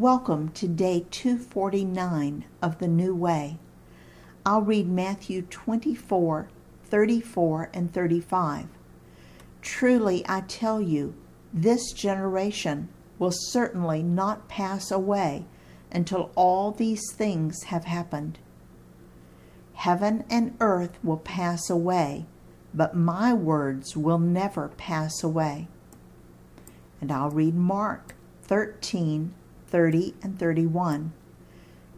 Welcome to day 249 of the New Way. I'll read Matthew 24, 34, and 35. Truly I tell you, this generation will certainly not pass away until all these things have happened. Heaven and earth will pass away, but my words will never pass away. And I'll read Mark 13, 30, and 31.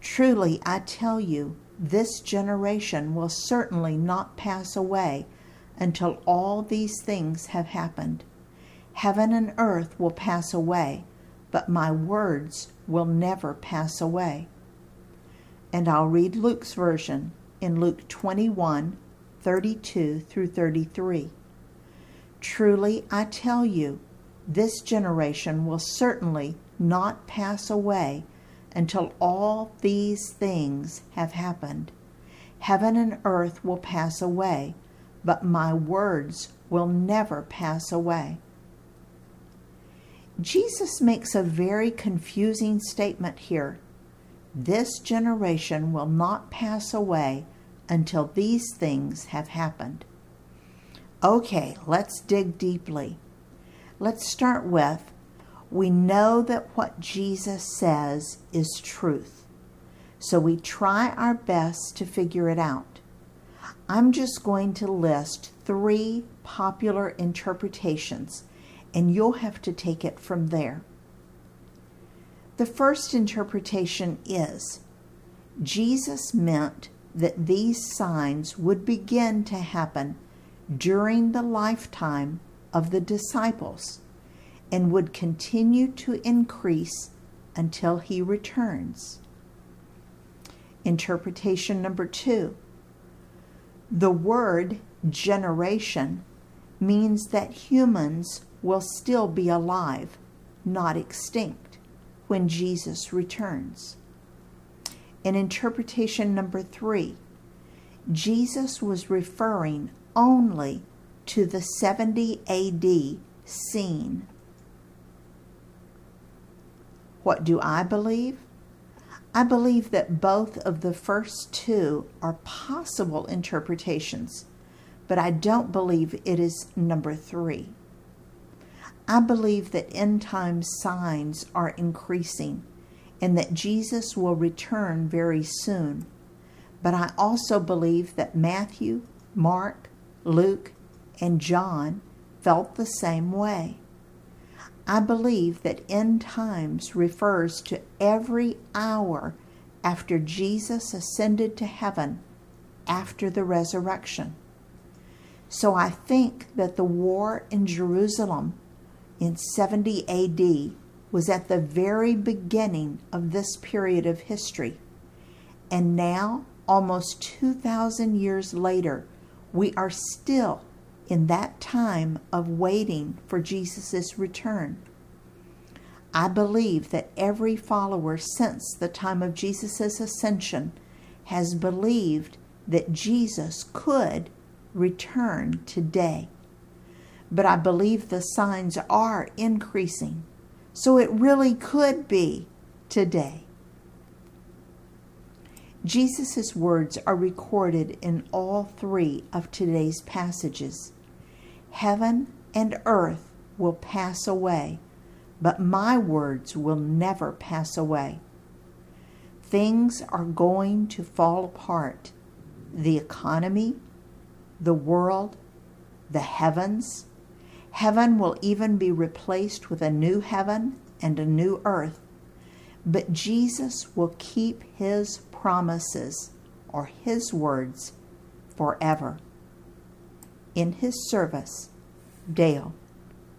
Truly I tell you, this generation will certainly not pass away until all these things have happened. Heaven and earth will pass away, but my words will never pass away. And I'll read Luke's version in Luke 21 32 through 33. Truly I tell you, this generation will certainly not pass away until all these things have happened. Heaven and earth will pass away, but my words will never pass away. Jesus makes a very confusing statement here. This generation will not pass away until these things have happened. Okay, let's dig deeply. Let's start with we know that what Jesus says is truth. So we try our best to figure it out. I'm just going to list three popular interpretations, and you'll have to take it from there. The first interpretation is Jesus meant that these signs would begin to happen during the lifetime of the disciples and would continue to increase until he returns. Interpretation number two the word generation means that humans will still be alive, not extinct, when Jesus returns. In interpretation number three, Jesus was referring only to the 70 AD scene what do I believe? I believe that both of the first two are possible interpretations, but I don't believe it is number three. I believe that end time signs are increasing and that Jesus will return very soon. But I also believe that Matthew, Mark, Luke, and John felt the same way. I believe that end times refers to every hour after Jesus ascended to heaven after the resurrection. So I think that the war in Jerusalem in 70 AD was at the very beginning of this period of history. And now, almost 2,000 years later, we are still in that time of waiting for Jesus' return. I believe that every follower since the time of Jesus' ascension has believed that Jesus could return today. But I believe the signs are increasing, so it really could be today. Jesus' words are recorded in all three of today's passages. Heaven and earth will pass away, but my words will never pass away. Things are going to fall apart. The economy, the world, the heavens. Heaven will even be replaced with a new heaven and a new earth. But Jesus will keep his promises or his words forever. In his service, Dale.